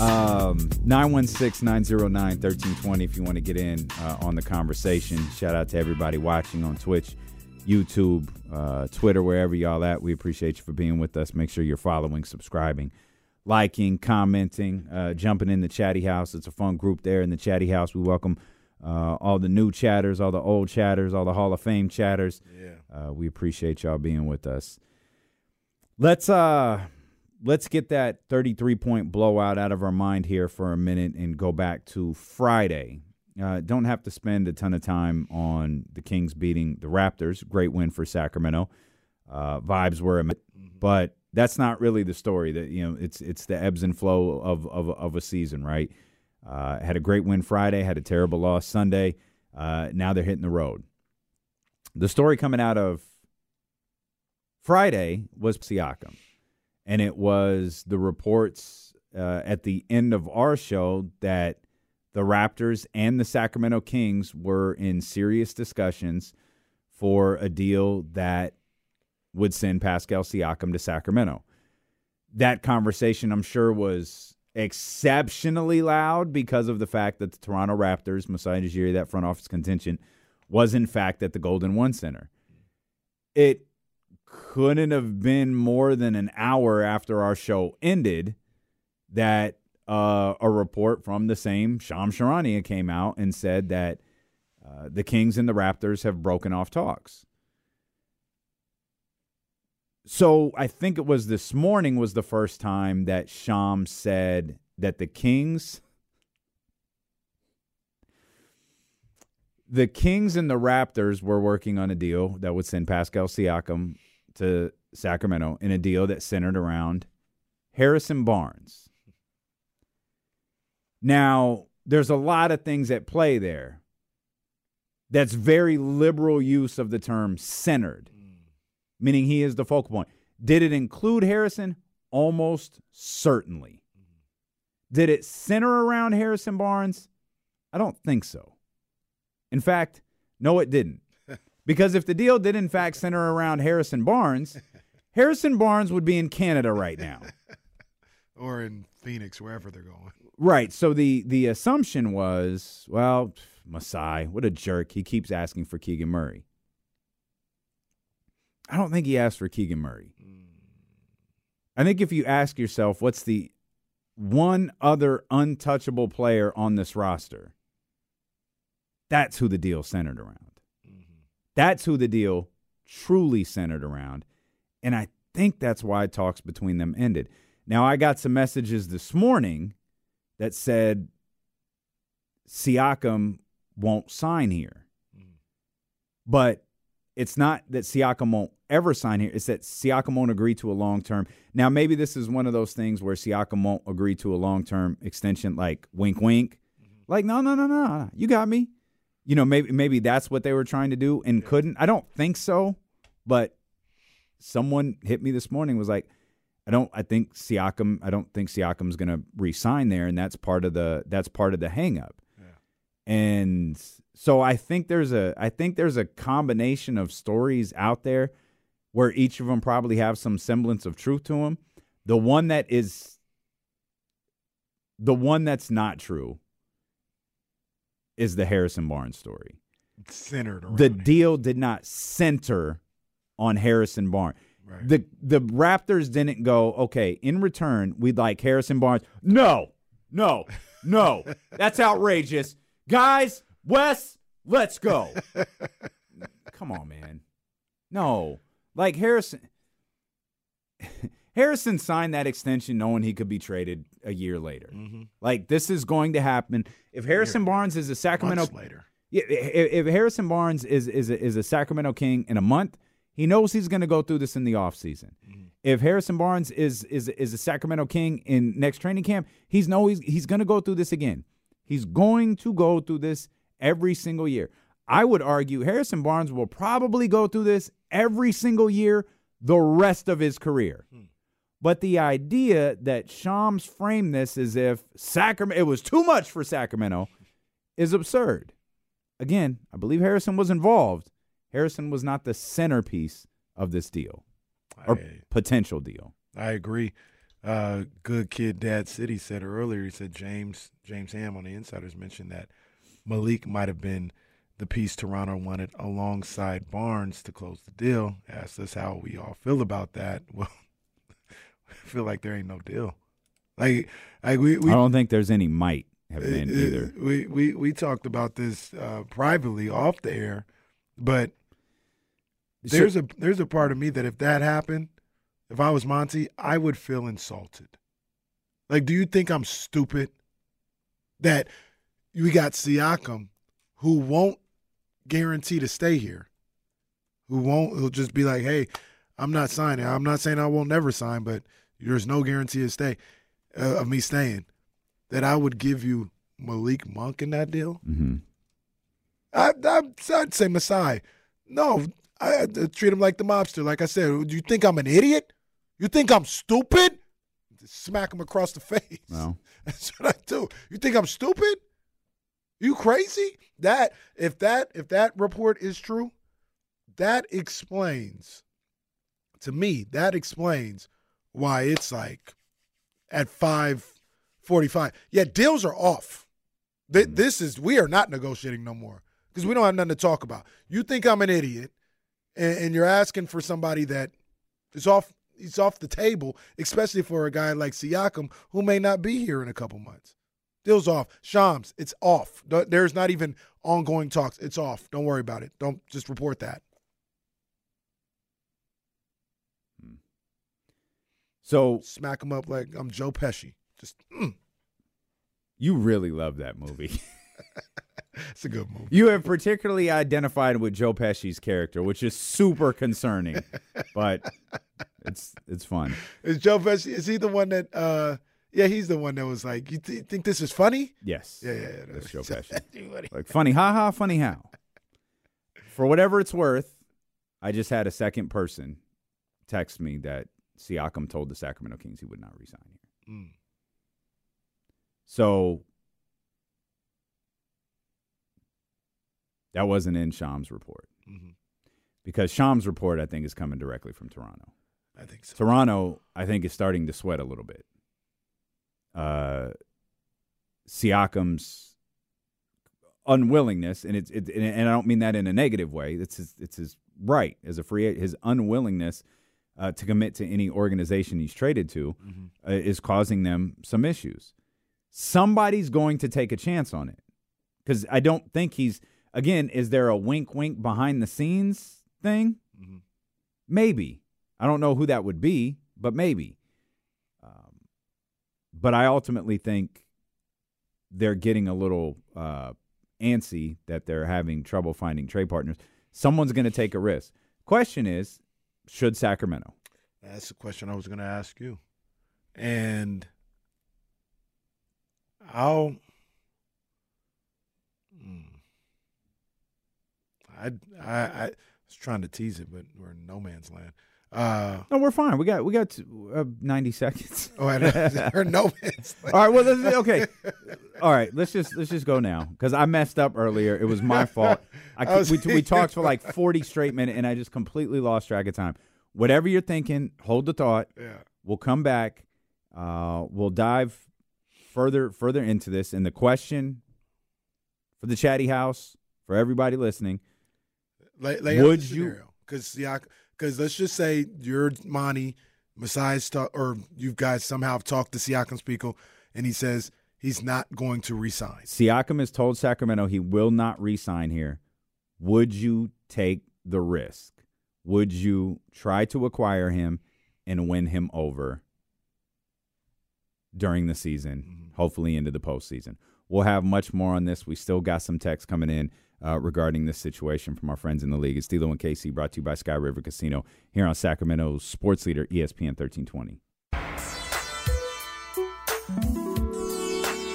Um, 916 909 1320 if you want to get in uh, on the conversation. Shout out to everybody watching on Twitch, YouTube, uh, Twitter, wherever y'all at. We appreciate you for being with us. Make sure you're following, subscribing, liking, commenting, uh, jumping in the chatty house. It's a fun group there in the chatty house. We welcome uh, all the new chatters, all the old chatters, all the Hall of Fame chatters. Yeah. Uh, we appreciate y'all being with us. Let's uh let's get that 33 point blowout out of our mind here for a minute and go back to Friday. Uh, don't have to spend a ton of time on the Kings beating the Raptors. Great win for Sacramento. Uh, vibes were, but that's not really the story. That you know, it's it's the ebbs and flow of of, of a season, right? Uh, had a great win Friday, had a terrible loss Sunday. Uh, now they're hitting the road. The story coming out of Friday was Siakam, and it was the reports uh, at the end of our show that the Raptors and the Sacramento Kings were in serious discussions for a deal that would send Pascal Siakam to Sacramento. That conversation, I'm sure, was exceptionally loud because of the fact that the Toronto Raptors, Masai Ujiri, that front office contention, was in fact at the Golden One Center. It couldn't have been more than an hour after our show ended that uh, a report from the same Shams Charania came out and said that uh, the Kings and the Raptors have broken off talks. So I think it was this morning was the first time that Shams said that the Kings the Kings and the Raptors were working on a deal that would send Pascal Siakam to Sacramento in a deal that centered around Harrison Barnes. Now, there's a lot of things at play there. That's very liberal use of the term centered, mm. meaning he is the focal point. Did it include Harrison? Almost certainly. Mm. Did it center around Harrison Barnes? I don't think so. In fact, no, it didn't. Because if the deal did in fact center around Harrison Barnes, Harrison Barnes would be in Canada right now. Or in Phoenix, wherever they're going. Right. So the the assumption was, well, Masai, what a jerk. He keeps asking for Keegan Murray. I don't think he asked for Keegan Murray. Hmm. I think if you ask yourself, what's the one other untouchable player on this roster? That's who the deal centered around. That's who the deal truly centered around. And I think that's why talks between them ended. Now, I got some messages this morning that said Siakam won't sign here. Hmm. But it's not that Siakam won't ever sign here. It's that Siakam won't agree to a long term. Now, maybe this is one of those things where Siakam won't agree to a long term extension, like wink, wink. Mm-hmm. Like, no, no, no, no, no. You got me. You know, maybe maybe that's what they were trying to do and couldn't. I don't think so, but someone hit me this morning was like, I don't. I think Siakam. I don't think Siakam's going to re-sign there, and that's part of the that's part of the hangup. And so I think there's a I think there's a combination of stories out there where each of them probably have some semblance of truth to them. The one that is the one that's not true is the Harrison Barnes story. It's centered around The him. deal did not center on Harrison Barnes. Right. The the Raptors didn't go, okay, in return, we'd like Harrison Barnes. No, no, no. That's outrageous. Guys, Wes, let's go. Come on, man. No. Like Harrison Harrison signed that extension knowing he could be traded a year later. Like this is going to happen. If Harrison Barnes is a Sacramento Months later. yeah, if, if Harrison Barnes is is a, is a Sacramento King in a month, he knows he's going to go through this in the offseason. If Harrison Barnes is is is a Sacramento King in next training camp, he's know he's he's going to go through this again. He's going to go through this every single year. I would argue Harrison Barnes will probably go through this every single year the rest of his career. But the idea that Shams framed this as if Sacramento it was too much for Sacramento is absurd. Again, I believe Harrison was involved. Harrison was not the centerpiece of this deal or I, potential deal. I agree. Uh, good kid, Dad City said earlier. He said James James Ham on the Insiders mentioned that Malik might have been the piece Toronto wanted alongside Barnes to close the deal. Asked us how we all feel about that. Well, feel like there ain't no deal. Like, like we, we I don't think there's any might have uh, been uh, either. We we we talked about this uh, privately off the air, but there's a there's a part of me that if that happened, if I was Monte, I would feel insulted. Like, do you think I'm stupid that we got Siakam, who won't guarantee to stay here, who won't? He'll just be like, "Hey, I'm not signing. I'm not saying I won't never sign, but there's no guarantee of stay uh, of me staying." That I would give you Malik Monk in that deal. Mm-hmm. I, I, I'd say Masai. No, I, I'd treat him like the mobster. Like I said, do you think I'm an idiot? You think I'm stupid? Smack him across the face. Well, That's what I do. You think I'm stupid? You crazy? That if that if that report is true, that explains to me, that explains why it's like at 545. Yeah, deals are off. Th- mm-hmm. This is we are not negotiating no more because we don't have nothing to talk about. You think I'm an idiot and, and you're asking for somebody that is off he's off the table, especially for a guy like Siakam who may not be here in a couple months. Deal's off. Shams, it's off. There's not even ongoing talks. It's off. Don't worry about it. Don't just report that. So Smack him up like I'm Joe Pesci. Just mm, you really love that movie. it's a good movie. you have particularly identified with Joe Pesci's character, which is super concerning, but it's it's fun. Is Joe Pesci? Is he the one that? uh Yeah, he's the one that was like, "You th- think this is funny?" Yes. Yeah, yeah, yeah. That's Joe Pesci. Like funny, ha ha, funny how. For whatever it's worth, I just had a second person text me that Siakam told the Sacramento Kings he would not resign here. Mm. So that wasn't in Sham's report Mhm. because Sham's report, I think, is coming directly from Toronto. I think so. Toronto, I think, is starting to sweat a little bit. Uh, Siakam's unwillingness, and it's it, and and I don't mean that in a negative way. It's his it's his right as a free his unwillingness uh, to commit to any organization he's traded to Mhm. uh, is causing them some issues. Somebody's going to take a chance on it because I don't think he's again. Is there a wink wink behind the scenes thing? Mhm. Maybe. I don't know who that would be, but maybe. Um, but I ultimately think they're getting a little uh, antsy that they're having trouble finding trade partners. Someone's going to take a risk. Question is, should Sacramento? That's the question I was going to ask you. And I'll. Hmm. I, I, I was trying to tease it, but we're in no man's land. Uh, No, we're fine. We got we got uh, ninety seconds. oh, I know. we're no man's land. All right. Well, let's, okay. All right. Let's just let's just go now because I messed up earlier. It was my fault. I, I we we talked for like forty straight minutes, and I just completely lost track of time. Whatever you're thinking, hold the thought. Yeah. We'll come back. Uh, we'll dive further further into this. And the question for the chatty house for everybody listening: Lay, lay Would you- Because yeah, because let's just say you're Monte, Masai's talk, or you guys somehow have talked to Siakam's people, and he says he's not going to resign. Siakam has told Sacramento he will not re-sign here. Would you take the risk? Would you try to acquire him and win him over during the season, hopefully into the postseason? We'll have much more on this. We still got some text coming in uh, regarding this situation from our friends in the league. It's Stilo and Casey brought to you by Sky River Casino here on Sacramento's sports leader, ESPN 1320.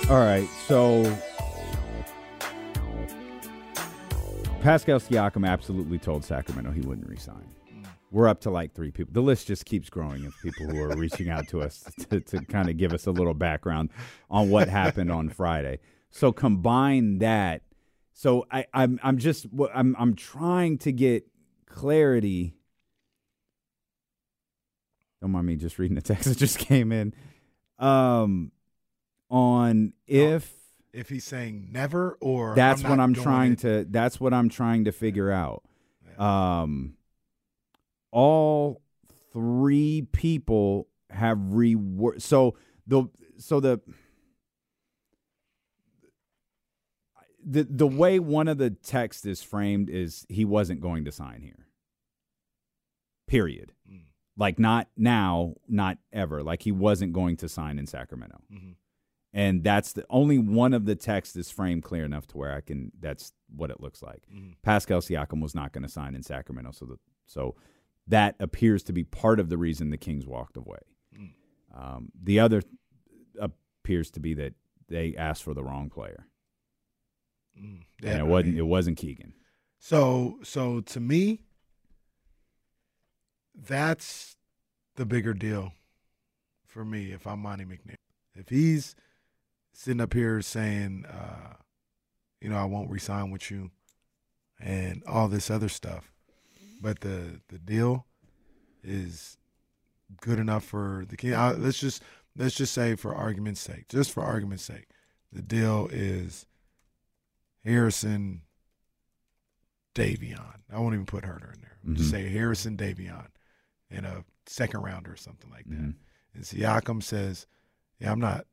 All right, so Pascal Siakam absolutely told Sacramento he wouldn't resign. We're up to like three people. The list just keeps growing of people who are reaching out to us to, to kind of give us a little background on what happened on Friday. So combine that. So I, I'm I'm just I'm I'm trying to get clarity. don't mind me just reading the text that just came in. Um, on if If he's saying never or that's I'm what I'm trying it. to. That's what I'm trying to figure out. Um, all three people have reword. So the so the the the way one of the text is framed is he wasn't going to sign here. Period. Mm. Like not now, not ever. Like he wasn't going to sign in Sacramento. Mhm. And that's the only one of the text is framed clear enough to where I can that's what it looks like. Mhm. Pascal Siakam was not going to sign in Sacramento, so the, so that appears to be part of the reason the Kings walked away. Mm. Um, the other appears to be that they asked for the wrong player, Mm. and it wasn't mean- it wasn't Keegan. So so to me, that's the bigger deal for me if I'm Monte McNair. If he's sitting up here saying, uh, you know, I won't resign with you and all this other stuff. But the the deal is good enough for the king. Uh, let's just let's just say for argument's sake, just for argument's sake, the deal is Harrison Davion. I won't even put Huerter in there. Just Mhm. say Harrison Davion in a second rounder or something like that. Mhm. And Siakam says, "Yeah, I'm not.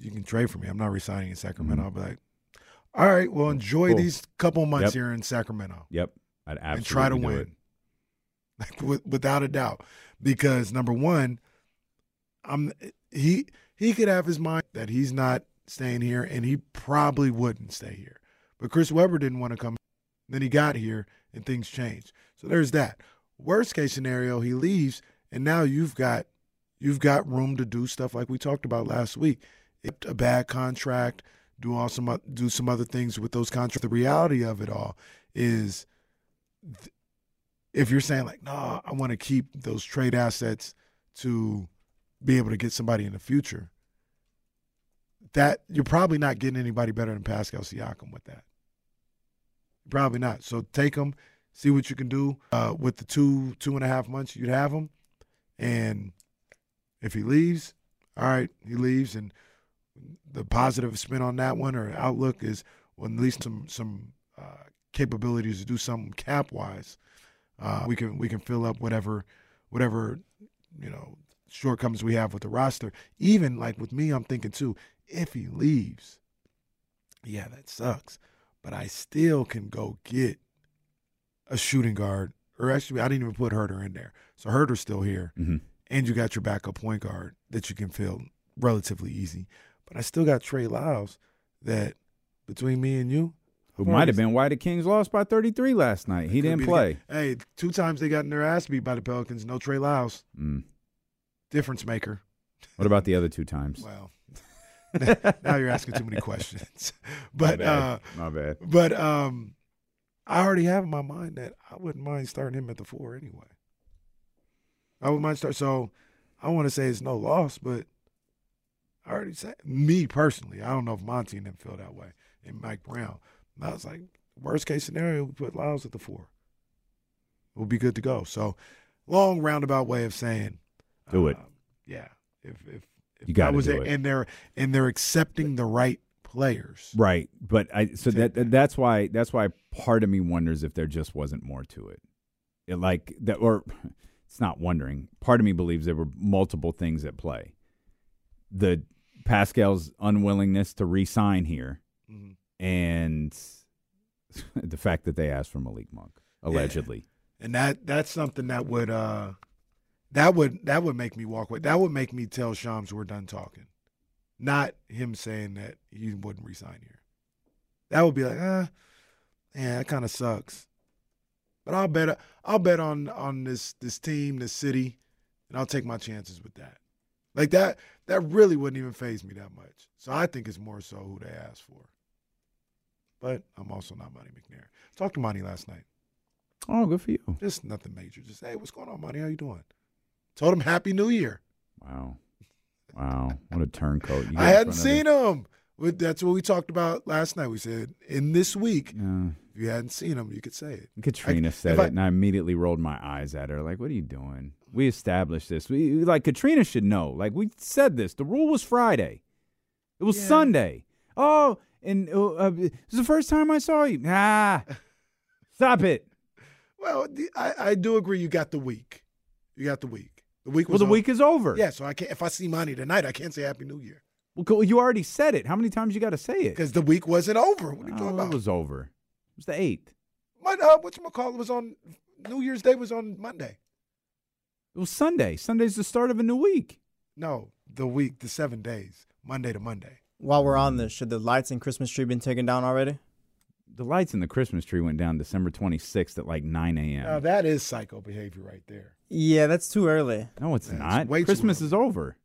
You can trade for me. I'm not resigning in Sacramento." Mhm. I'll be like, "All right, well, enjoy Cool. these couple months Yep. here in Sacramento Yep, I'd absolutely and try to win, it. like with, without a doubt. Because number one, I'm he he could have his mind that he's not staying here, and he probably wouldn't stay here. But Chris Webber didn't want to come. Then he got here, and things changed. So there's that. Worst case scenario, he leaves, and now you've got you've got room to do stuff like we talked about last week. A bad contract, do all some do some other things with those contracts. The reality of it all is, th- if you're saying like, no, I want to keep those trade assets to be able to get somebody in the future. That you're probably not getting anybody better than Pascal Siakam with that. Probably not. So take them, see what you can do uh, with the two two and a half months you'd have them, and if he leaves, all right, he leaves, and the positive spin on that one or outlook is well, at least some some uh, capabilities to do something cap wise. Uh, we can we can fill up whatever whatever you know shortcomings we have with the roster. Even like with me, I'm thinking too, if he leaves, yeah, that sucks. But I still can go get a shooting guard. Or actually, I didn't even put Huerter in there. So Huerter's still here. Mhm. And you got your backup point guard that you can fill relatively easy. But I still got Trey Lyles that between me and you, Who might have been why the Kings lost by 33 last night. He didn't play. Hey, two times they got in their ass beat by the Pelicans. No Trey Lyles. Mm. Difference maker. What about the other two times? Well, now you're asking too many questions. But My bad. uh, My bad. but um, I already have in my mind that I wouldn't mind starting him at the four anyway. I mind start. So I want to say it's no loss, but I already said me personally. I don't know if Monte and them feel that way, and Mike Brown. And I was like, worst case scenario, we put Lyles at the four. We'll be good to go. So long roundabout way of saying, Do it. um, yeah. If if if You gotta was do it, it. and they're and they're accepting the right players. Right, but I so Take that that's why that's why part of me wonders if there just wasn't more to it. It like that, or it's not wondering. Part of me believes there were multiple things at play. The Pascal's unwillingness to re-sign here, Mhm. and the fact that they asked for Malik Monk allegedly. and that that's something that would uh that would that would make me walk away. That would make me tell Shams we're done talking, not him saying that he wouldn't resign here. That would be like, ah, yeah, that kind of sucks. But I'll bet I'll bet on on this this team, this city, and I'll take my chances with that. Like that that really wouldn't even phase me that much. So I think it's more so who they asked for. But I'm also not Monte McNair. Talked to Monte last night. Oh, good for you! Just nothing major. Just hey, what's going on, Monte? How you doing? Told him Happy New Year. Wow, wow, what a turncoat! You I hadn't seen him. That's what we talked about last night. We said in this week, Uh, if you hadn't seen them, you could say it. Katrina I- said if it, I- and I immediately rolled my eyes at her. Like, what are you doing? We established this. We like Katrina should know. Like, we said this. The rule was Friday. It was Yeah. Sunday. Oh, and uh, uh, this is the first time I saw you. Ah, stop it. Well, the- I, I do agree. You got the week. You got the week. The week Well, the over. week is over. Yeah, so I can't. If I see Monte tonight, I can't say Happy New Year Well, cool. you already said it. How many times you got to say it? because the week wasn't over. What are you Oh, talking about? it was over. It was the eighth. My, uh, what you call it was on New Year's Day was on Monday. It was Sunday. Sunday's the start of a new week. No, the week, the seven days, Monday to Monday. While we're on this, should the lights and Christmas tree been taken down already? The lights in the Christmas tree went down December 26th at like 9 a.m. Now that is psycho behavior right there. Yeah, that's too early. no, it's That's not. way Christmas is over.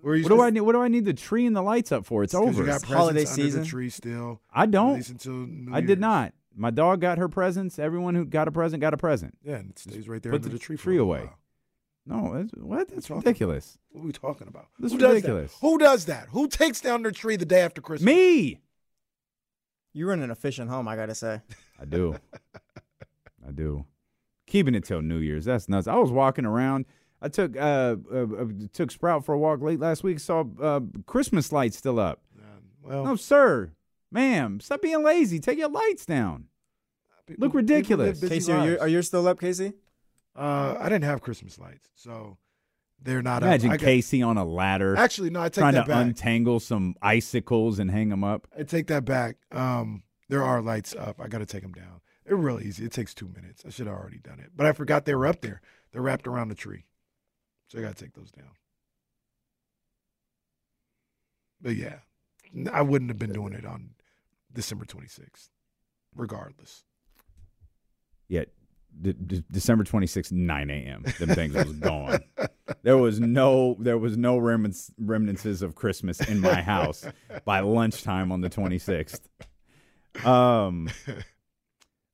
Where you What do I need? What do I need the tree and the lights up for? It's over. You got It's holiday under season. the tree still. I don't. least until New I did not. My dog got her presents. Everyone who got a present got a present. Yeah, and it stays right there put under the the tree. for tree a away. while. No, that's, what? That's talking ridiculous. What are we talking about? This Who is ridiculous. That? Who does that? Who takes down their tree the day after Christmas? Me. You run an efficient home, I gotta say. I do. I do. Keeping it till New Year's. That's nuts. I was walking around. I took uh, uh, uh took Sprout for a walk late last week. Saw uh, Christmas lights still up. Uh, well, No, sir, ma'am, stop being lazy. Take your lights down. people- look ridiculous. busy Casey, are you, are you still up, Casey? Uh, I didn't have Christmas lights, so they're not. up. Imagine got- Casey on a ladder Actually, no, I take trying that to back. untangle some icicles and hang them up. I take that back. Um, there are lights up. I got to take them down. They're real easy. It takes two minutes. I should have already done it, but I forgot they were up there. They're wrapped around the tree, so I got to take those down. But yeah, I wouldn't have been doing it on December 26th, regardless. Yet, D- D- December twenty sixth, nine a.m. Them things was gone. There was no there was no remnants remnants of Christmas in my house by lunchtime on the twenty sixth. Um,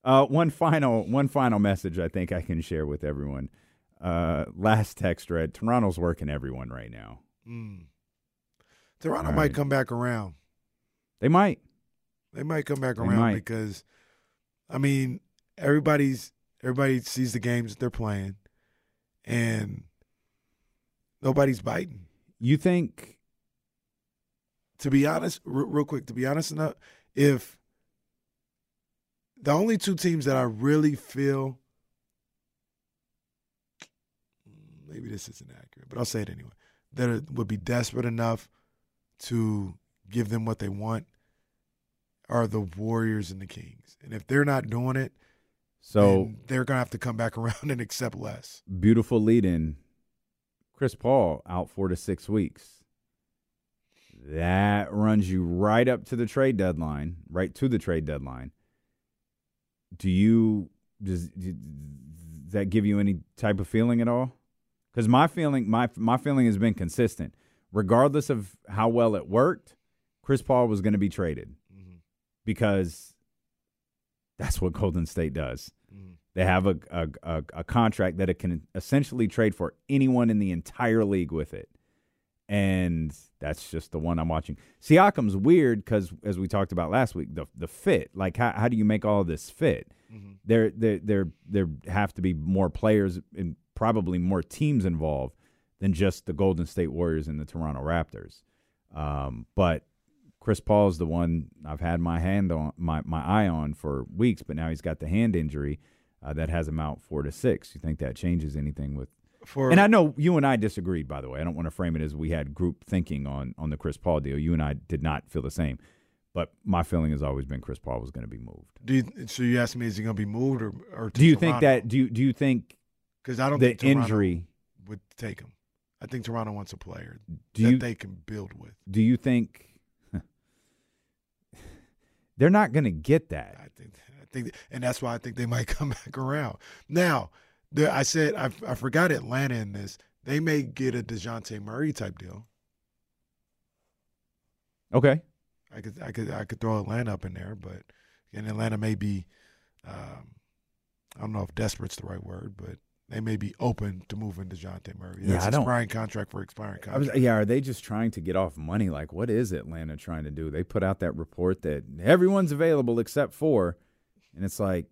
uh, one final one final message I think I can share with everyone. Uh, last text read: Toronto's working everyone right now. Mm. Toronto All might come back around. They might. They might come back They around might. because, I mean, everybody's everybody sees the games that they're playing, and nobody's biting. You think? To be honest, r- real quick, to be honest enough, if the only two teams that I really feel maybe this isn't accurate, but I'll say it anyway, that would be desperate enough to give them what they want are the Warriors and the Kings. And if they're not doing it, So they're gonna have to come back around and accept less. beautiful lead in. Chris Paul out four to six weeks. That runs you right up to the trade deadline, right to the trade deadline. Do you does, does that give you any type of feeling at all? Because my feeling, my my feeling has been consistent. Regardless of how well it worked, Chris Paul was going to be traded mm-hmm. because that's what Golden State does. Mm-hmm. They have a, a, a, a contract that it can essentially trade for anyone in the entire league with it. And that's just the one I'm watching. Siakam's weird because, as we talked about last week, the the fit. Like, how, how do you make all this fit? Mm-hmm. There, there, there, there have to be more players and probably more teams involved than just the Golden State Warriors and the Toronto Raptors. Um, but Chris Paul is the one I've had my hand on my, my eye on for weeks, but now he's got the hand injury uh, that has him out four to six. You think that changes anything with? For And I know you and I disagreed, by the way. I don't want to frame it as we had group thinking on on the Chris Paul deal. You and I did not feel the same, but my feeling has always been Chris Paul was going to be moved. do you, so you ask me, is he gonna be moved or or Do you think that? Do you do you think because I don't the injury? would take him. I think Toronto wants a player Do that you they can build with. do you think they're not going to get that? I think, I think, and that's why I think they might come back around. Now, there, I said I, I forgot Atlanta in this. They may get a Dejounte Murray type deal. Okay, I could, I could, I could throw Atlanta up in there, but and Atlanta may be, um, I don't know if desperate's the right word, but they may be open to moving Dejounte Murray. Yeah, I don't- expiring contract for expiring I was, contract. yeah, are they just trying to get off money? Like, what is Atlanta trying to do? They put out that report that everyone's available except for, and it's like,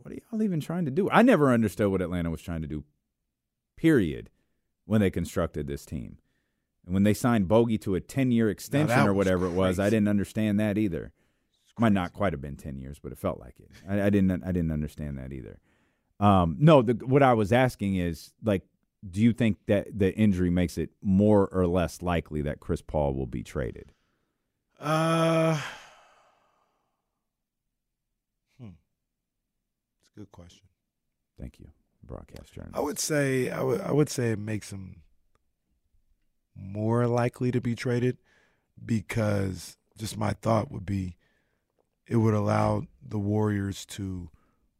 what are y'all even trying to do? I never understood what Atlanta was trying to do, period, when they constructed this team. And when they signed Bogey to a 10 year extension or whatever it was, I didn't understand that either. Might not quite have been 10 years, but it felt like it. I, I didn't I didn't understand that either. Um, no, the, what I was asking is like, do you think that the injury makes it more or less likely that Chris Paul will be traded? Uh, hmm. It's a good question. Thank you, broadcast I would say I would I would say it makes him more likely to be traded because just my thought would be it would allow the Warriors to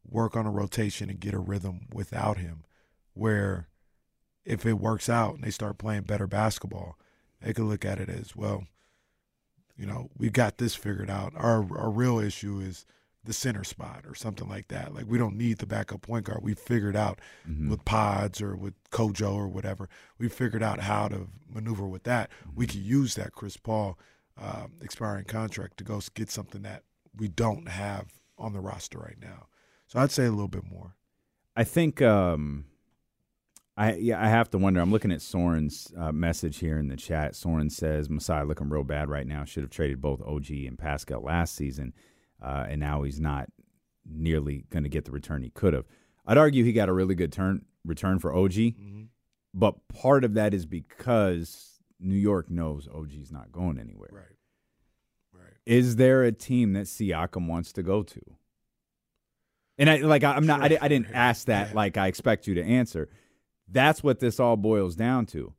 work on a rotation and get a rhythm without him where if it works out and they start playing better basketball, they could look at it as well, you know, we got this figured out. Our our real issue is the center spot or something like that. Like we don't need the backup point guard. We figured out Mhm. with Pods or with Kojo or whatever. We figured out how to maneuver with that. We could use that Chris Paul um, expiring contract to go get something that we don't have on the roster right now. So I'd say a little bit more. I think um, I yeah I have to wonder. I'm looking at Soren's uh, message here in the chat. Soren says Masai looking real bad right now. Should have traded both OG and Pascal last season, uh, and now he's not nearly going to get the return he could have. I'd argue he got a really good turn return for OG, Mm-hmm. but part of that is because New York knows OG's not going anywhere. Right. Right. Is there a team that Siakam wants to go to? And I like I'm not I, I didn't ask that like I expect you to answer. That's what this all boils down to.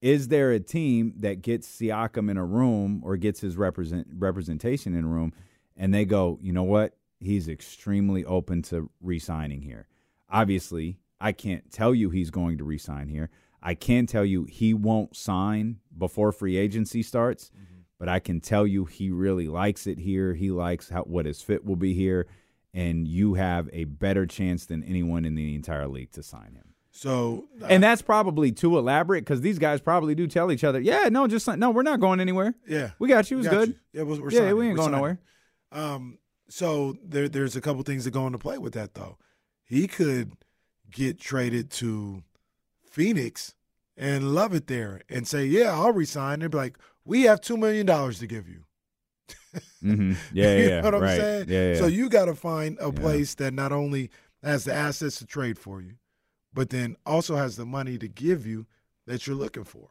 Is there a team that gets Siakam in a room or gets his represent representation in a room and they go, "You know what? He's extremely open to re-signing here." Obviously, I can't tell you he's going to re-sign here. I can tell you he won't sign before free agency starts mm-hmm. but I can tell you he really likes it here. He likes how what his fit will be here, and you have a better chance than anyone in the entire league to sign him. So And that's probably too elaborate because these guys probably do tell each other, "Yeah, no, just no, we're not going anywhere. yeah, We got you. It was good. you. Yeah, we're, we're yeah, signing. we ain't We're going signing. nowhere." Um, so there, there's a couple things that go into play with that though. He could get traded to Phoenix and love it there and say, "Yeah, I'll resign." They'd be like, "We have two million dollars to give you." Hmm Yeah, yeah, you yeah. know what I'm right. saying? Yeah, yeah. So you got to find a place that not only has the assets to trade for you, but then also has the money to give you that you're looking for.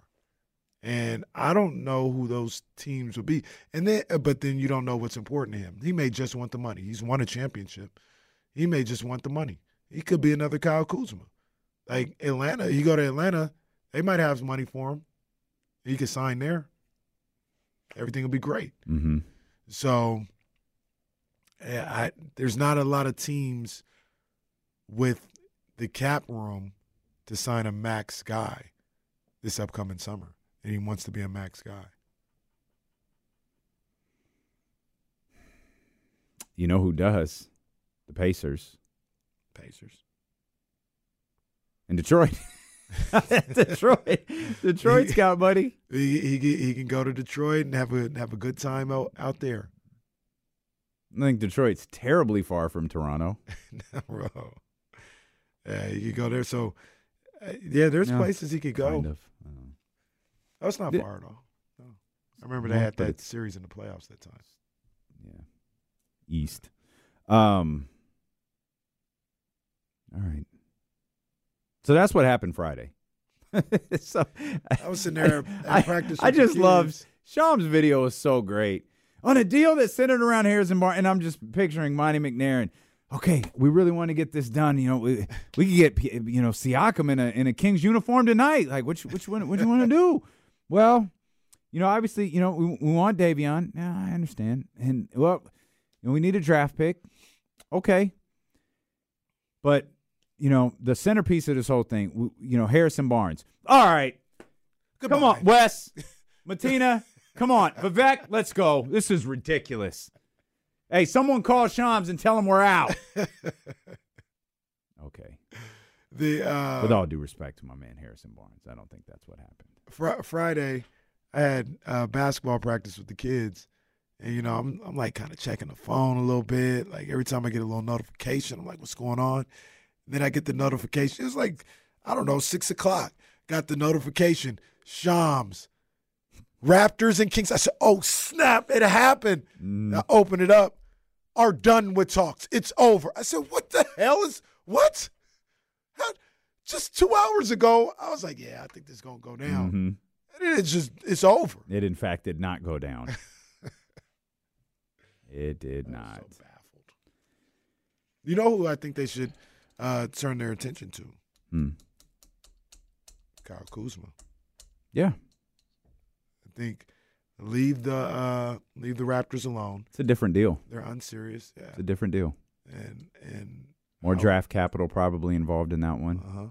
And I don't know who those teams will be. And then, uh, but then you don't know what's important to him. He may just want the money. He's won a championship. He may just want the money. He could be another Kyle Kuzma. Like Atlanta, you go to Atlanta, they might have money for him. He could sign there. Everything will be great. hmm So, eh, I, there's not a lot of teams with the cap room to sign a max guy this upcoming summer, and he wants to be a max guy. You know who does? The Pacers Pacers. and Detroit. Detroit. Detroit's got money. He, he he can go to Detroit and have a have a good time out, out there. I think Detroit's terribly far from Toronto. Bro. Yeah, he could go there. So, uh, yeah, there's Yeah, places he could go. Kind of. That's not far at all. No. I remember they had that series in the playoffs that time. yeah. East. Um. All right. So that's what happened Friday. so I was sitting there at I, practice. I the just love kids. Shams' video was so great on a deal that's centered around Harrison Barnes, and I'm just picturing Monte McNair. And, okay, we really want to get this done. You know, we, we could get you know Siakam in a in a Kings uniform tonight. Like, which which one? What do you want to do? Well, you know, obviously, you know, we, we want Davion. Yeah, I understand. And well, you know, we need a draft pick. Okay, but you know, the centerpiece of this whole thing, you know, Harrison Barnes. All right, Come on, Wes, Matina, come on, Vivek, let's go. This is ridiculous. Hey, someone call Shams and tell him we're out. Okay. the uh, With all due respect to my man Harrison Barnes, I don't think that's what happened. fr- Friday, I had uh, basketball practice with the kids, and you know, I'm I'm like kind of checking the phone a little bit. Like every time I get a little notification, I'm like, "What's going on?" Then I get the notification. It's like I don't know, six o'clock. Got the notification. Shams, Raptors and Kings. I said, "Oh snap! It happened." Mm. I open it up. Are done with talks. It's over. I said, "What the hell is what?" How, just two hours ago, I was like, "Yeah, I think this is gonna go down." Mhm. And it's just it's over. It in fact did not go down. it did I'm not. so baffled. You know who I think they should uh, turn their attention to? Hmm. Kyle Kuzma. Yeah, I think leave the uh, leave the Raptors alone. it's a different deal. They're unserious. Yeah, It's a different deal. and and More draft capital probably involved in that one. uh huh.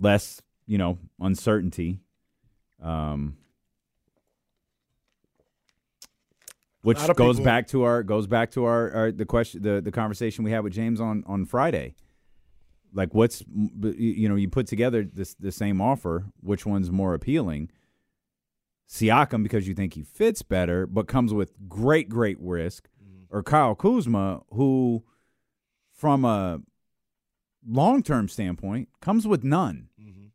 Less, you know, uncertainty. Um, which goes people- back to our goes back to our, our the question the the conversation we had with James on on Friday. Like, what's you know you put together this the same offer, which one's more appealing? Siakam because you think he fits better, but comes with great great risk, or Kyle Kuzma who, from a long term standpoint, comes with none. Mm-hmm.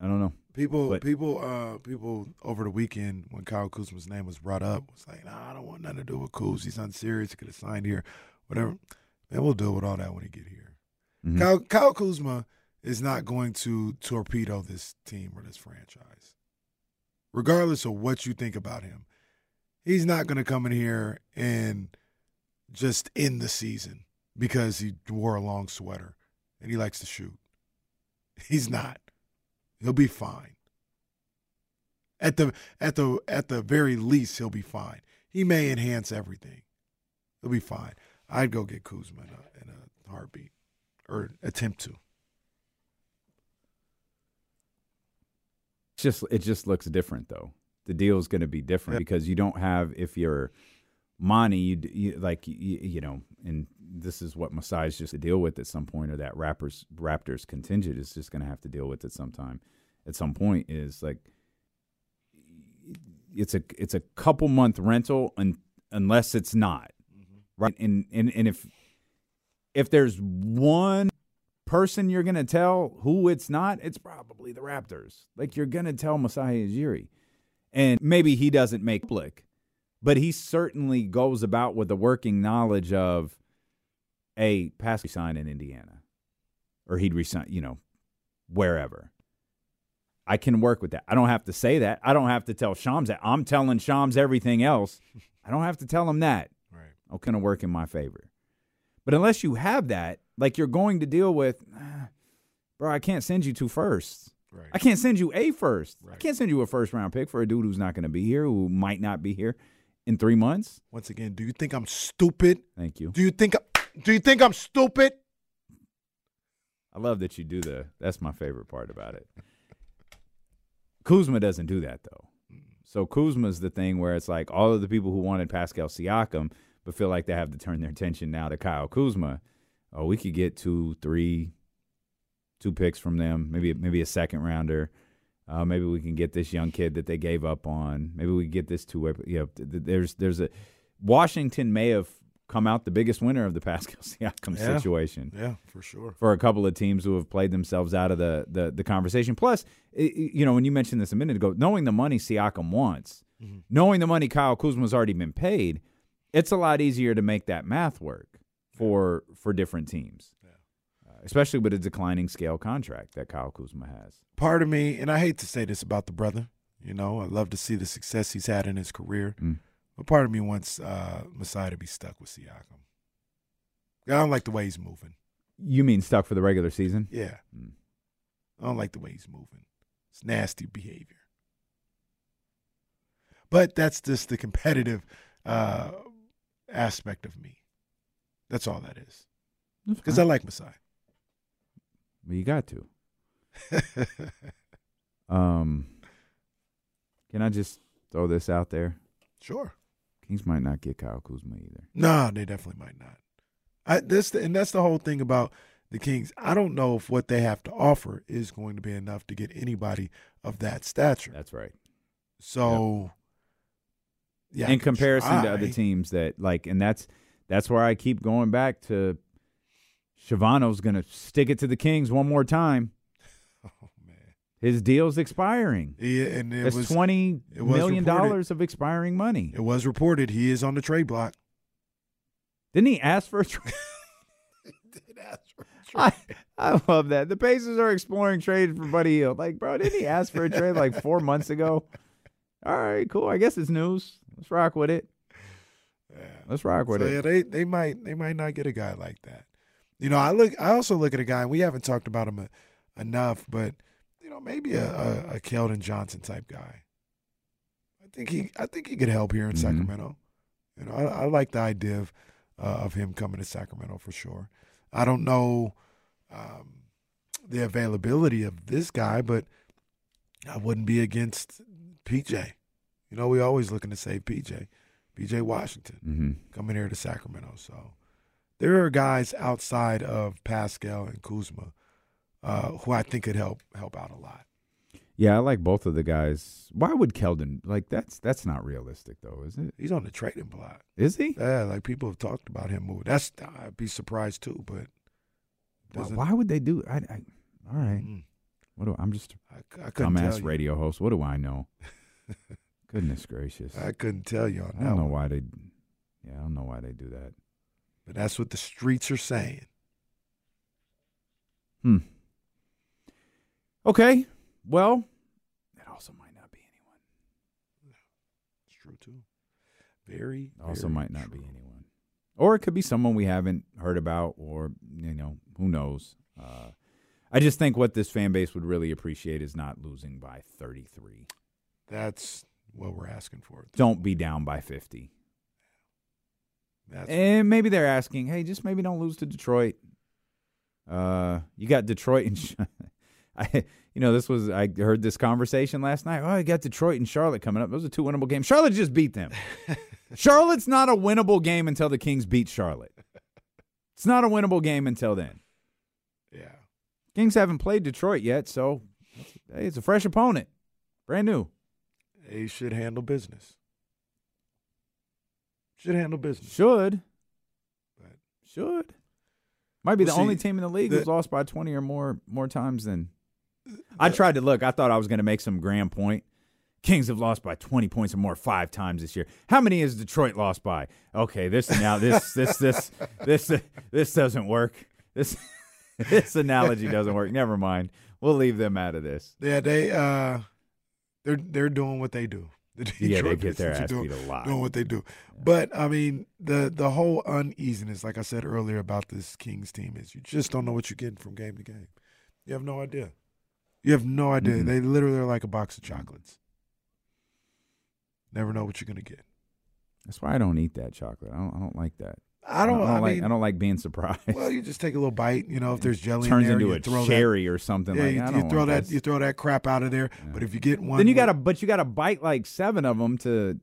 I don't know. People, But- people, uh, people over the weekend when Kyle Kuzma's name was brought up, was like, "Nah, I don't want nothing to do with Kuz. He's unserious. He could have signed here, whatever." Man, we'll deal with all that when he get here. Mhm. Kyle, Kyle Kuzma is not going to torpedo this team or this franchise, regardless of what you think about him. He's not going to come in here and just end the season because he wore a long sweater and he likes to shoot. He's not. He'll be fine. At the at the at the very least, he'll be fine. He may enhance everything. He'll be fine. I'd go get Kuzma in a, in a heartbeat, or attempt to. It's just it just looks different though. The deal is going to be different Yeah. because you don't have if you're Monte, you, you like you, you know, and this is what Masai's just to deal with at some point, or that Raptors Raptors contingent is just going to have to deal with at some time. At some point, is like it's a it's a couple month rental, un, unless it's not mm-hmm. right. And and and if if there's one person you're going to tell who it's not, it's probably the Raptors. Like you're going to tell Masai Ujiri. And maybe he doesn't make public, but he certainly goes about with the working knowledge of a pass resign in Indiana or he'd resign, you know, wherever. I can work with that. I don't have to say that. I don't have to tell Shams that. I'm telling Shams everything else. I don't have to tell him that. Right. I'll kind of work in my favor. But unless you have that, like you're going to deal with, "Ah, bro, I can't send you two firsts. Right. I can't send you a first. I can't send you a first round pick for a dude who's not going to be here, who might not be here in three months. Once again, do you think I'm stupid? Thank you. Do you think do you think I'm stupid? I love that you do the. That's my favorite part about it. Kuzma doesn't do that though. So Kuzma's the thing where it's like all of the people who wanted Pascal Siakam, but feel like they have to turn their attention now to Kyle Kuzma. Oh, we could get two, three, two picks from them. Maybe maybe a second rounder. Uh, maybe we can get this young kid that they gave up on. Maybe we can get this two. You know, th- th- there's there's a Washington may have come out the biggest winner of the Pascal Siakam Yeah. situation Yeah, for sure. for a couple of teams who have played themselves out of the the, the conversation. Plus, i- i- you know, when you mentioned this a minute ago, knowing the money Siakam wants, Mhm. knowing the money Kyle Kuzma's already been paid, it's a lot easier to make that math work for for different teams, especially with a declining scale contract that Kyle Kuzma has. Part of me, and I hate to say this about the brother, you know, I love to see the success he's had in his career. Mm. But part of me wants uh, Masai to be stuck with Siakam. I don't like the way he's moving. You mean stuck for the regular season? Yeah. Mm. I don't like the way he's moving. It's nasty behavior. But that's just the competitive uh, aspect of me. That's all that is. Because I like Masai. Well, you got to. Um, can I just throw this out there? sure. Kings might not get Kyle Kuzma either. No, they definitely might not. I this and that's the whole thing about the Kings. I don't know if what they have to offer is going to be enough to get anybody of that stature. That's right. So, yeah, in comparison to other teams that like, and that's that's where I keep going back to. Chavano's going to stick it to the Kings one more time. Oh man, His deal's expiring. yeah, and it That's was twenty it was million reported- dollars of expiring money. it was reported he is on the trade block. Didn't he ask for a trade? I, I love that. The Pacers are exploring trade for Buddy Hield. Like, bro, didn't he ask for a trade like four months ago? All right, cool. I guess it's news. Let's rock with it. Yeah. Let's rock with so it. yeah, they they might they might not get a guy like that. You know, I look. I also look at a guy. We haven't talked about him uh, enough, but you know, maybe a, a, a Keldon Johnson type guy. I think he. I think he could help here in Mhm. Sacramento. You know, I, I like the idea of uh, of him coming to Sacramento for sure. I don't know um, the availability of this guy, but I wouldn't be against PJ. You know, we always looking to save PJ, PJ Washington hmm coming here to Sacramento. So there are guys outside of Pascal and Kuzma uh, who I think could help help out a lot. Yeah, I like both of the guys. Why would Keldon like that's that's not realistic though, is it? He's on the trading block. Is he? Yeah, like people have talked about him moving. That's I'd be surprised too, but Why, why would they do? I, I all right. Mm, What do I'm just I, I couldn't tell dumbass radio host. What do I know? Goodness gracious. I couldn't tell you on I don't know one, why they. Yeah, I don't know why they do that. But that's what the streets are saying. Hmm. Okay. Well, it also might not be anyone. It's true too. Very. Also very might not be anyone. Or it could be someone we haven't heard about, or you know, who knows. Uh, I just think what this fan base would really appreciate is not losing by 33. That's what we're asking for. Don't be down by 50. That's And maybe they're asking, hey, just maybe don't lose to Detroit. Uh, you got Detroit and I, you know, this was I heard this conversation last night. Oh, you got Detroit and Charlotte coming up. Those are two winnable games. Charlotte just beat them. Charlotte's not a winnable game until the Kings beat Charlotte. It's not a winnable game until then. yeah. Kings haven't played Detroit yet, so hey, it's a fresh opponent, brand new. They should handle business. Should handle business. Should, But should. Might be Well, the only team in the league the- who's lost by twenty or more more times than. I tried to look. I thought I was going to make some grand point. Kings have lost by twenty points or more five times this year. How many has Detroit lost by? Okay, this now this this this this this doesn't work. This this analogy doesn't work. Never mind. We'll leave them out of this. Yeah, they uh, they're they're doing what they do. The Yeah, they get their ass doing, beat a lot. doing what they do. But I mean, the the whole uneasiness, like I said earlier about this Kings team, is you just don't know what you're getting from game to game. You have no idea. You have no idea. Mhm. They literally are like a box of chocolates. Never know what you're gonna get. That's why I don't eat that chocolate. I don't. I don't like that. I don't. I, like. mean, I don't like being surprised. well, you just take a little bite. You know, if there's jelly turns in there, into you a throw cherry or something That, yeah, like you, I you don't throw that. this. You throw that crap out of there. Yeah. But if you get one, then you got to, but you got to bite like seven of them to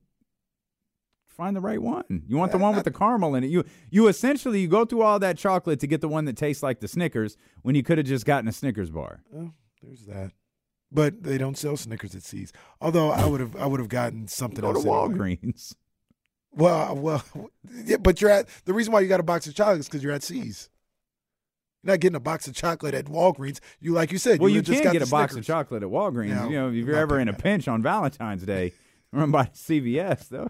find the right one. You want the one I- with the caramel in it. You you essentially you go through all that chocolate to get the one that tastes like the Snickers when you could have just gotten a Snickers bar. Oh, there's that. But they don't sell Snickers at See's. Although I would have, I would have gotten something Go to else. anyway. Walgreens. Well, uh, well, yeah, but you're at the reason why you got a box of chocolate is because you're at See's. You're not getting a box of chocolate at Walgreens. You like you said. Well, you just can got get a box of chocolate at Walgreens. You know, if you're ever in a pinch on Valentine's Day, run by CVS though.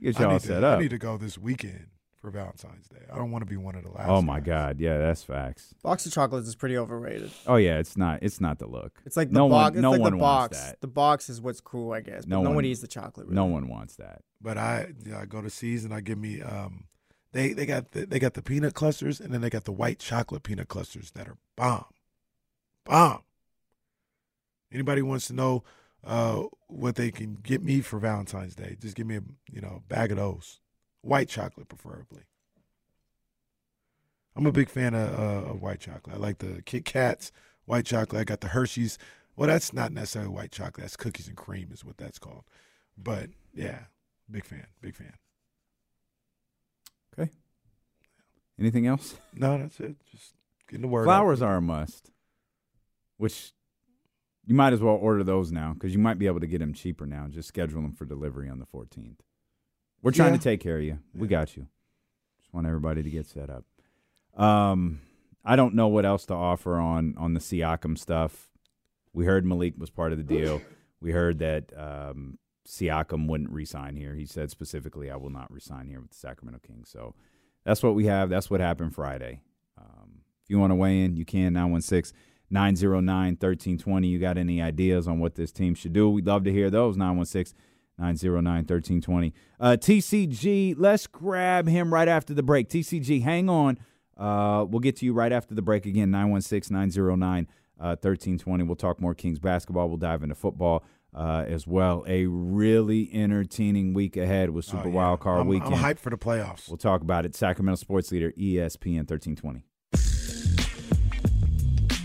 Get y'all set to, up. I need to go this weekend for Valentine's Day. I don't want to be one of the last. Oh my guys. God, yeah, that's facts. Box of chocolates is pretty overrated. Oh yeah, it's not. It's not the look. It's like the No one- box. It's no like one the wants box. that. The box is what's cool, I guess. But No no, one- one eats the chocolate. Really. No one wants that. But I, yeah, I go to See's and I give me. Um, they they got the, they got the peanut clusters and then they got the white chocolate peanut clusters that are bomb, bomb. Anybody wants to know uh, what they can get me for Valentine's Day? Just give me a you know bag of those, white chocolate preferably. I'm a big fan of, uh, of white chocolate. I like the Kit Kats, white chocolate. I got the Hershey's. Well, that's not necessarily white chocolate. That's cookies and cream, is what that's called. But yeah, big fan, big fan. Okay. Anything else? No, that's it. Just getting the word. out. Flowers are a must, which you might as well order those now because you might be able to get them cheaper now. Just schedule them for delivery on the 14th. We're trying Yeah. to take care of you. We got you. Just want everybody to get set up. Um, I don't know what else to offer on on the Siakam stuff. We heard Malik was part of the deal. We heard that um, Siakam wouldn't resign here. He said specifically, "I will not resign here with the Sacramento Kings." So that's what we have. That's what happened Friday. Um, if you want to weigh in, you can 916 909 1320. You got any ideas on what this team should do? We'd love to hear those. 916 909 1320. Uh, TCG, let's grab him right after the break. TCG, hang on. Uh, we'll get to you right after the break again. 916 909 1320. We'll talk more Kings basketball. We'll dive into football. Uh, as well, a really entertaining week ahead with Super Oh, yeah. Wild Card I'm, Weekend. I'm hyped for the playoffs. We'll talk about it. Sacramento Sports Leader, ESPN 1320.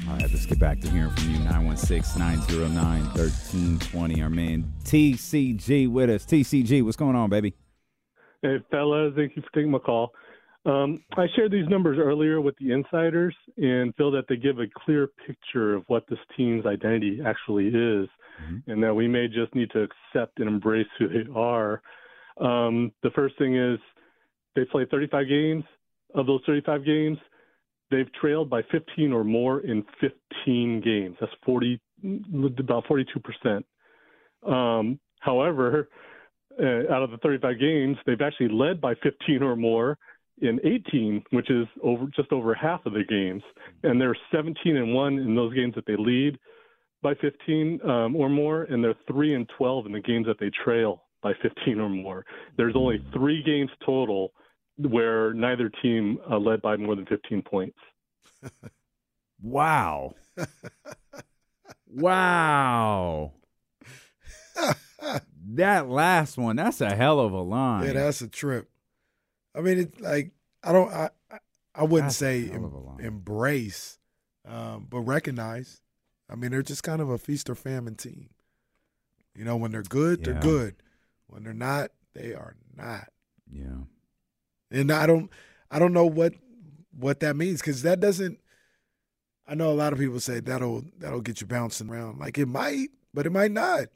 All right, let's get back to hearing from you. 916 909 1320. Our man TCG with us. TCG, what's going on, baby? Hey, fellas, thank you for taking my call. Um, I shared these numbers earlier with the insiders and feel that they give a clear picture of what this team's identity actually is, and that we may just need to accept and embrace who they are. Um, the first thing is they played 35 games. Of those 35 games, they've trailed by 15 or more in 15 games. That's 40, about 42 percent. Um, however, uh, out of the 35 games, they've actually led by 15 or more in 18, which is over just over half of the games, and they're 17 and one in those games that they lead by 15 um, or more, and they're three and 12 in the games that they trail by 15 or more. There's only three games total where neither team uh, led by more than 15 points. Wow. wow. that last one, that's a hell of a line. Yeah, that's a trip. I mean, it's like I don't. I I- I wouldn't That's say em- of a line. embrace, um, but recognize. I mean, they're just kind of a feast or famine team. You know, when they're good, Yeah. they're good. When they're not, they are not. yeah. And I don't, I don't know what what that means because that doesn't. I know a lot of people say that'll that'll get you bouncing around. Like it might, but it might not.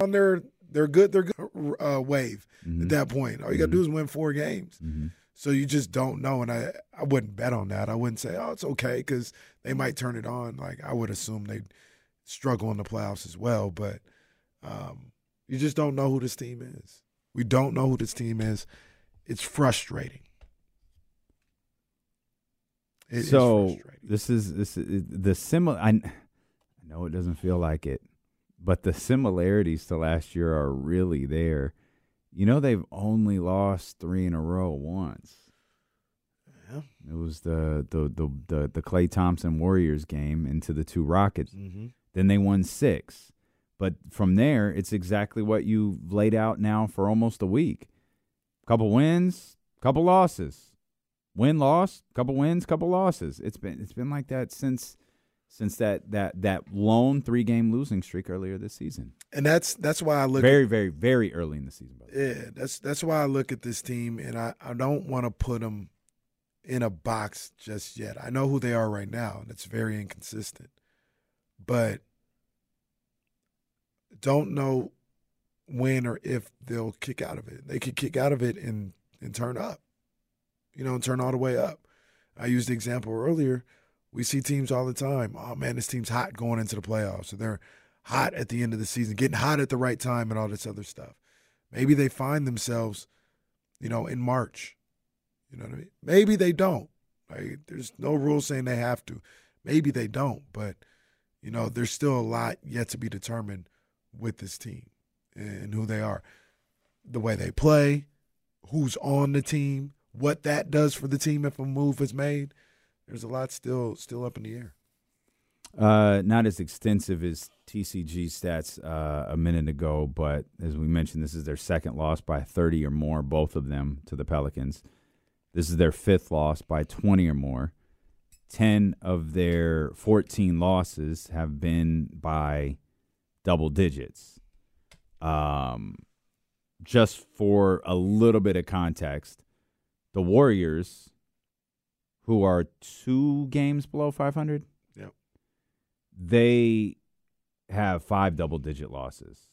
On their their good, their good uh, wave Mhm. at that point. All you got to do is win four games. Mhm. So you just don't know, and I I wouldn't bet on that. I wouldn't say, oh, it's okay because they might turn it on. Like I would assume they struggle in the playoffs as well, but um, you just don't know who this team is. We don't know who this team is. It's frustrating. It is so frustrating. this is this is the similar. I, I know it doesn't feel like it, but the similarities to last year are really there. You know, they've only lost three in a row once. Yeah. It was the the the the, the Klay Thompson Warriors game into the two Rockets. Mm-hmm. Then they won six. But from there, it's exactly what you've laid out now for almost a week. Couple wins, couple losses. Win loss, couple wins, couple losses. It's been it's been like that since since that that that lone three game losing streak earlier this season. And that's that's why I look. Very very very early in the season. By the way. Yeah, that's that's why I look at this team, and I I don't want to put them in a box just yet. I know who they are right now, and it's very inconsistent, but don't know when or if they'll kick out of it. They could kick out of it and and turn up, you know, and turn all the way up. I used the example earlier. We see teams all the time. Oh man, this team's hot going into the playoffs, So they're hot at the end of the season, getting hot at the right time, and all this other stuff. Maybe they find themselves, you know, in March. You know what I mean? Maybe they don't. Like, there's no rule saying they have to. Maybe they don't, but you know, there's still a lot yet to be determined with this team and who they are, the way they play, who's on the team, what that does for the team if a move is made. There's a lot still still up in the air. Uh, not as extensive as TCG stats uh, a minute ago, but as we mentioned, this is their second loss by 30 or more, both of them to the Pelicans. This is their fifth loss by 20 or more. 10 of their 14 losses have been by double digits. Um, just for a little bit of context, the Warriors who are two games below 500. Yep. They have five double digit losses.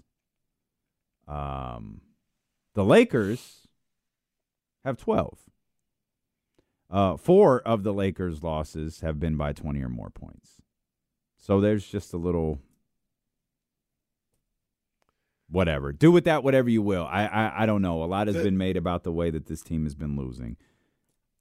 Um, the Lakers have 12. Uh, four of the Lakers' losses have been by 20 or more points. So there's just a little whatever. Do with that whatever you will. I I, I don't know. A lot has been made about the way that this team has been losing.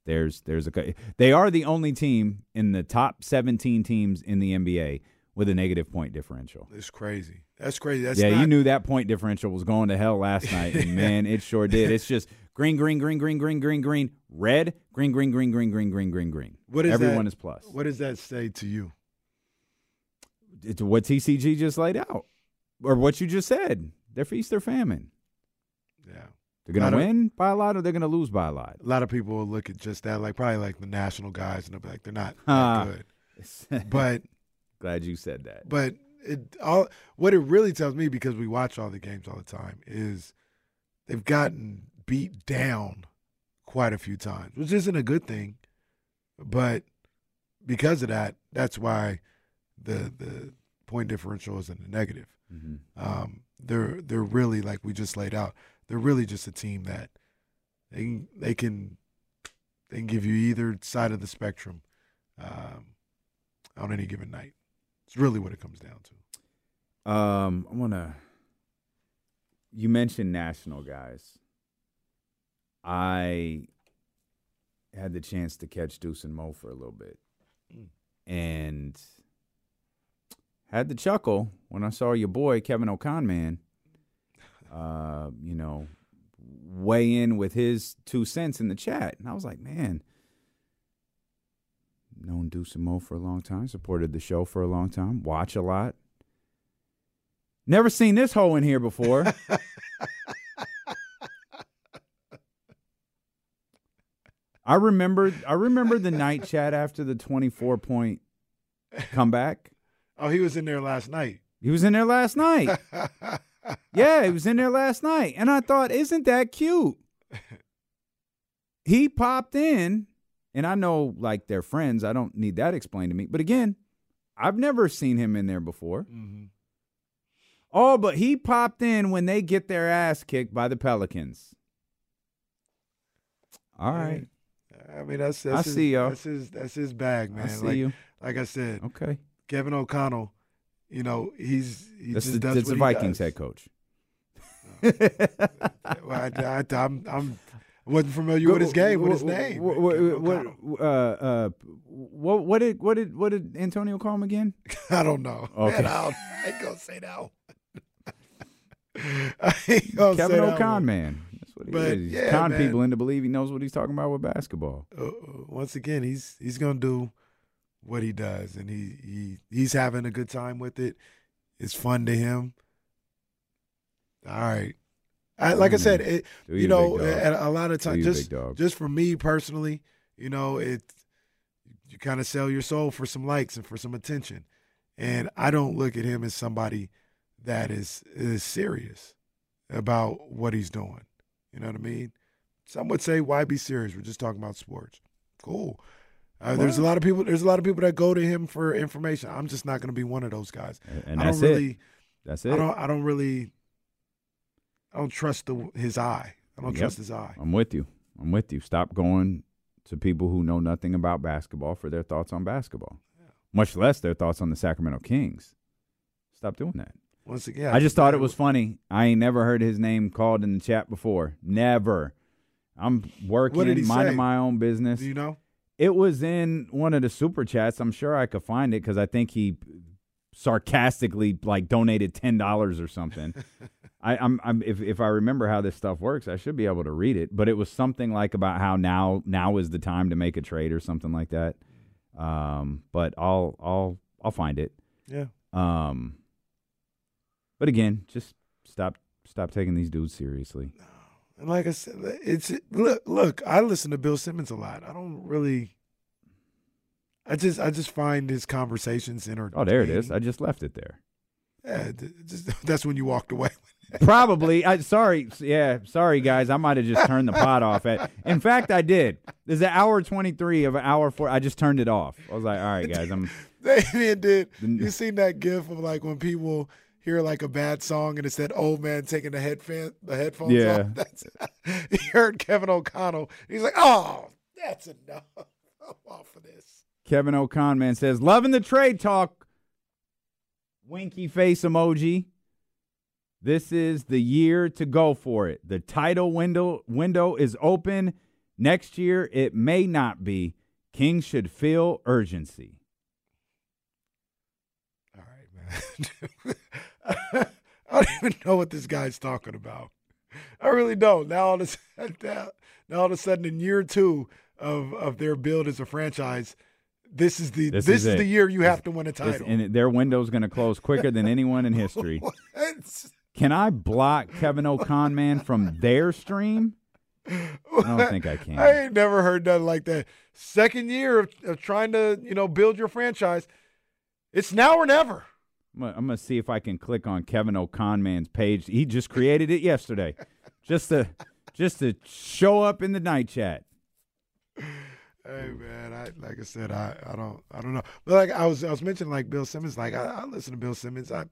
There's there's a they are the only team in the top 17 teams in the NBA with a negative point differential. It's crazy. That's crazy. That's yeah, not, you knew that point differential was going to hell last night, and man, it sure did. It's just green, green, green, green, green, green, green, red, green, green, green, green, green, green, green, green. What is Everyone that- is plus. What does that say to you? It's what TCG just laid out, or what you just said. They're feast, they're famine. Yeah. They're going Lot to of- win by a lot, or they're going to lose by a lot. A lot of people will look at just that, like probably like the national guys, and they'll be like, they're not Ah. good. But Glad you said that. but it all what it really tells me because we watch all the games all the time is they've gotten beat down quite a few times, which isn't a good thing. But because of that, that's why the the point differential is in the negative. Mhm. Um, they're they're really like we just laid out. They're really just a team that they can they can they can give you either side of the spectrum um, on any given night. It's really what it comes down to. Um, I want to. You mentioned national guys. I had the chance to catch Deuce and Mo for a little bit, Mm. and had the chuckle when I saw your boy Kevin O'Con man. Uh, you know, weigh in with his two cents in the chat, and I was like, man. Known Deuce and Mo for a long time, supported the show for a long time, watch a lot. Never seen this hoe in here before. I remember I remember the night chat after the 24 point comeback. Oh, he was in there last night. He was in there last night. Yeah, he was in there last night. And I thought, isn't that cute? He popped in, and I know like they're friends. I don't need that explained to me. But again, I've never seen him in there before. hmm Oh, but he popped in when they get their ass kicked by the Pelicans. All right. I mean, that's, that's I his, see, yo. That's his that's his bag, man. I see like, you. like I said, Okay. Kevin O'Connell. You know, he's he That's just the, does that's what the he Vikings head coach. Well, I, I, I'm I'm wasn't familiar with his game, with his name. What, Kevin what, uh, uh, what, what did what did what did Antonio call him again? I don't know. Okay. Man, I, ain't gonna say that. one. I ain't gonna Kevin say O'Con, man. That's what he But, is. He's yeah, con man. people into believe he knows what he's talking about with basketball. Uh, uh, once again, he's he's gonna do what he does, and he he he's having a good time with it. It's fun to him. All right, I, like I said, it, you know, at a lot of times, just just for me personally, you know, it you kind of sell your soul for some likes and for some attention, and I don't look at him as somebody that is is serious about what he's doing. You know what I mean? Some would say, "Why be serious? We're just talking about sports." Cool. Uh, there's a lot of people. There's a lot of people that go to him for information. I'm just not going to be one of those guys. And- and I that's don't really. it. That's I don't. I don't really. I don't trust the, his eye. I don't Yep. trust his eye. I'm with you. I'm with you. Stop going to people who know nothing about basketball for their thoughts on basketball, much less their thoughts on the Sacramento Kings. Stop doing that. Once again, I just thought it was funny. I ain't never heard his name called in the chat before. Never. I'm working, minding say? my own business. Do you know? It was in one of the super chats. I'm sure I could find it because I think he sarcastically like donated ten dollars or something. I, I'm, I'm if if I remember how this stuff works, I should be able to read it. But it was something like about how now now is the time to make a trade or something like that. Um, but I'll I'll I'll find it. Yeah. Um, but again, just stop stop taking these dudes seriously. And like I said, it's look. Look, I listen to Bill Simmons a lot. I don't really. I just I just find his conversations entertaining. Oh, there it is. I just left it there. Yeah, just, that's when you walked away. Probably. I sorry. Yeah, sorry guys. I might have just turned the pot off. At, in fact, I did. There's an hour 23 of an hour four. I just turned it off. I was like, all right, guys. I'm. Damien did. You seen that gif of like when people hear like a bad song and it's that old man taking the headfan the headphones Yeah. off. That's, he heard Kevin O'Connell. He's like, oh, that's enough. I'm off of this. Kevin O'Con man says, loving the trade talk. Winky face emoji. This is the year to go for it. The title window window is open. Next year it may not be. King should feel urgency. All right, man. I don't even know what this guy's talking about. I really don't. Now all of a sudden, now, all of a sudden, in year two of of their build as a franchise, this is the This this, is is, the year you have to win a This- title. and their window's going to close quicker than anyone in history. Can I block Kevin O'Con man from their stream? I don't think I can. I ain't never heard nothing like that. Second year of, of trying to, you know, build your franchise. It's now or never. I'm gonna, I'm gonna see if I can click on Kevin O'Con man's page. He just created it yesterday, just to just to show up in the night chat. Hey man, I like I said, I, I don't I don't know. But like I was I was mentioning like Bill Simmons, like I, I listen to Bill Simmons. I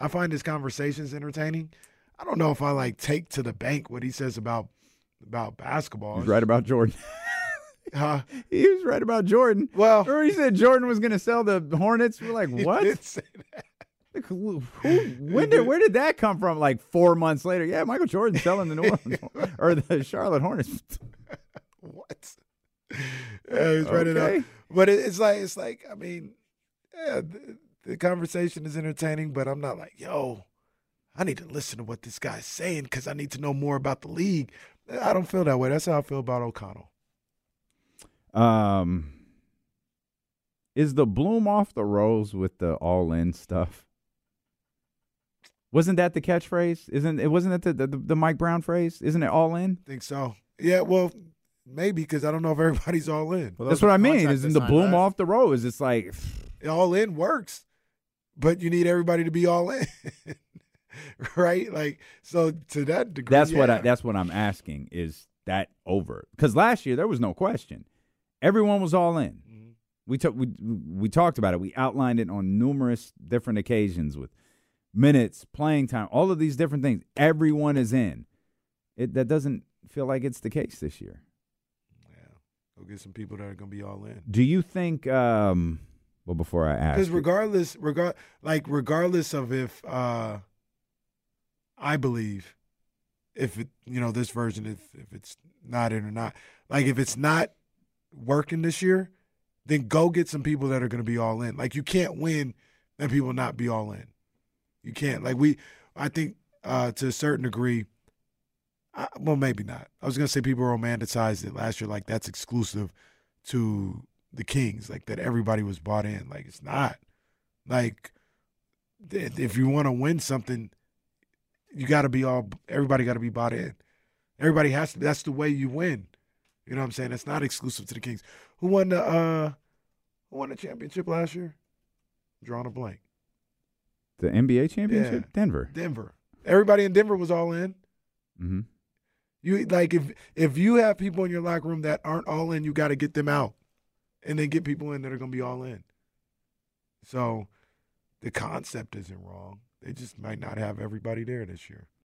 I find his conversations entertaining. I don't know if I like take to the bank what he says about about basketball. He's right about Jordan. Huh? he was right about Jordan. Well, Remember he said Jordan was gonna sell the Hornets. We're like, he what? Did say that. Like, who, who- when did where did that come from? Like four months later, yeah, Michael Jordan selling the New Orleans or the Charlotte Hornets. What? Yeah, he's it Okay. up. But it, it's like it's like I mean, yeah, the, the conversation is entertaining, but I'm not like, yo, I need to listen to what this guy's saying because I need to know more about the league. I don't feel that way. That's how I feel about O'Connell. Um, is the bloom off the rose with the all in stuff? Wasn't that the catchphrase? Isn't it? Wasn't that the, the the Mike Brown phrase? Isn't it all in? I Think so? Yeah, well, maybe because I don't know if everybody's all in. Well, That's what I mean. Isn't the bloom right? off the rose? It's like All in works, but you need everybody to be all in, right? Like so to that degree. that's what I, that's what i'm asking. Is that over? Because last year there was no question. Everyone was all in. Mhm. We took we we talked about it. We outlined it on numerous different occasions with minutes, playing time, all of these different things. Everyone is in. It that doesn't feel like it's the case this year. Yeah, go get some people that are gonna be all in. Do you think? Um, well, before I ask, Because regardless, regard like regardless of if uh, I believe if it you know this version if if it's not in or not like if it's not working this year, then go get some people that are going to be all in. Like you can't win and people not be all in. You can't. Like we, I think uh, to a certain degree. I, well, maybe not. I was gonna say people romanticized it last year, like that's exclusive to the Kings, like that everybody was bought in. Like it's not. Like if you want to win something, you got to be all. Everybody got to be bought in. Everybody has to. That's the way you win. You know what I'm saying? That's not exclusive to the Kings. Who won the uh Who won the championship last year? Drawing a blank. The NBA championship, Yeah. Denver. Denver. Everybody in Denver was all in. hmm You like if if you have people in your locker room that aren't all in, you got to get them out, and then get people in that are going to be all in. So, the concept isn't wrong. They just might not have everybody there this year.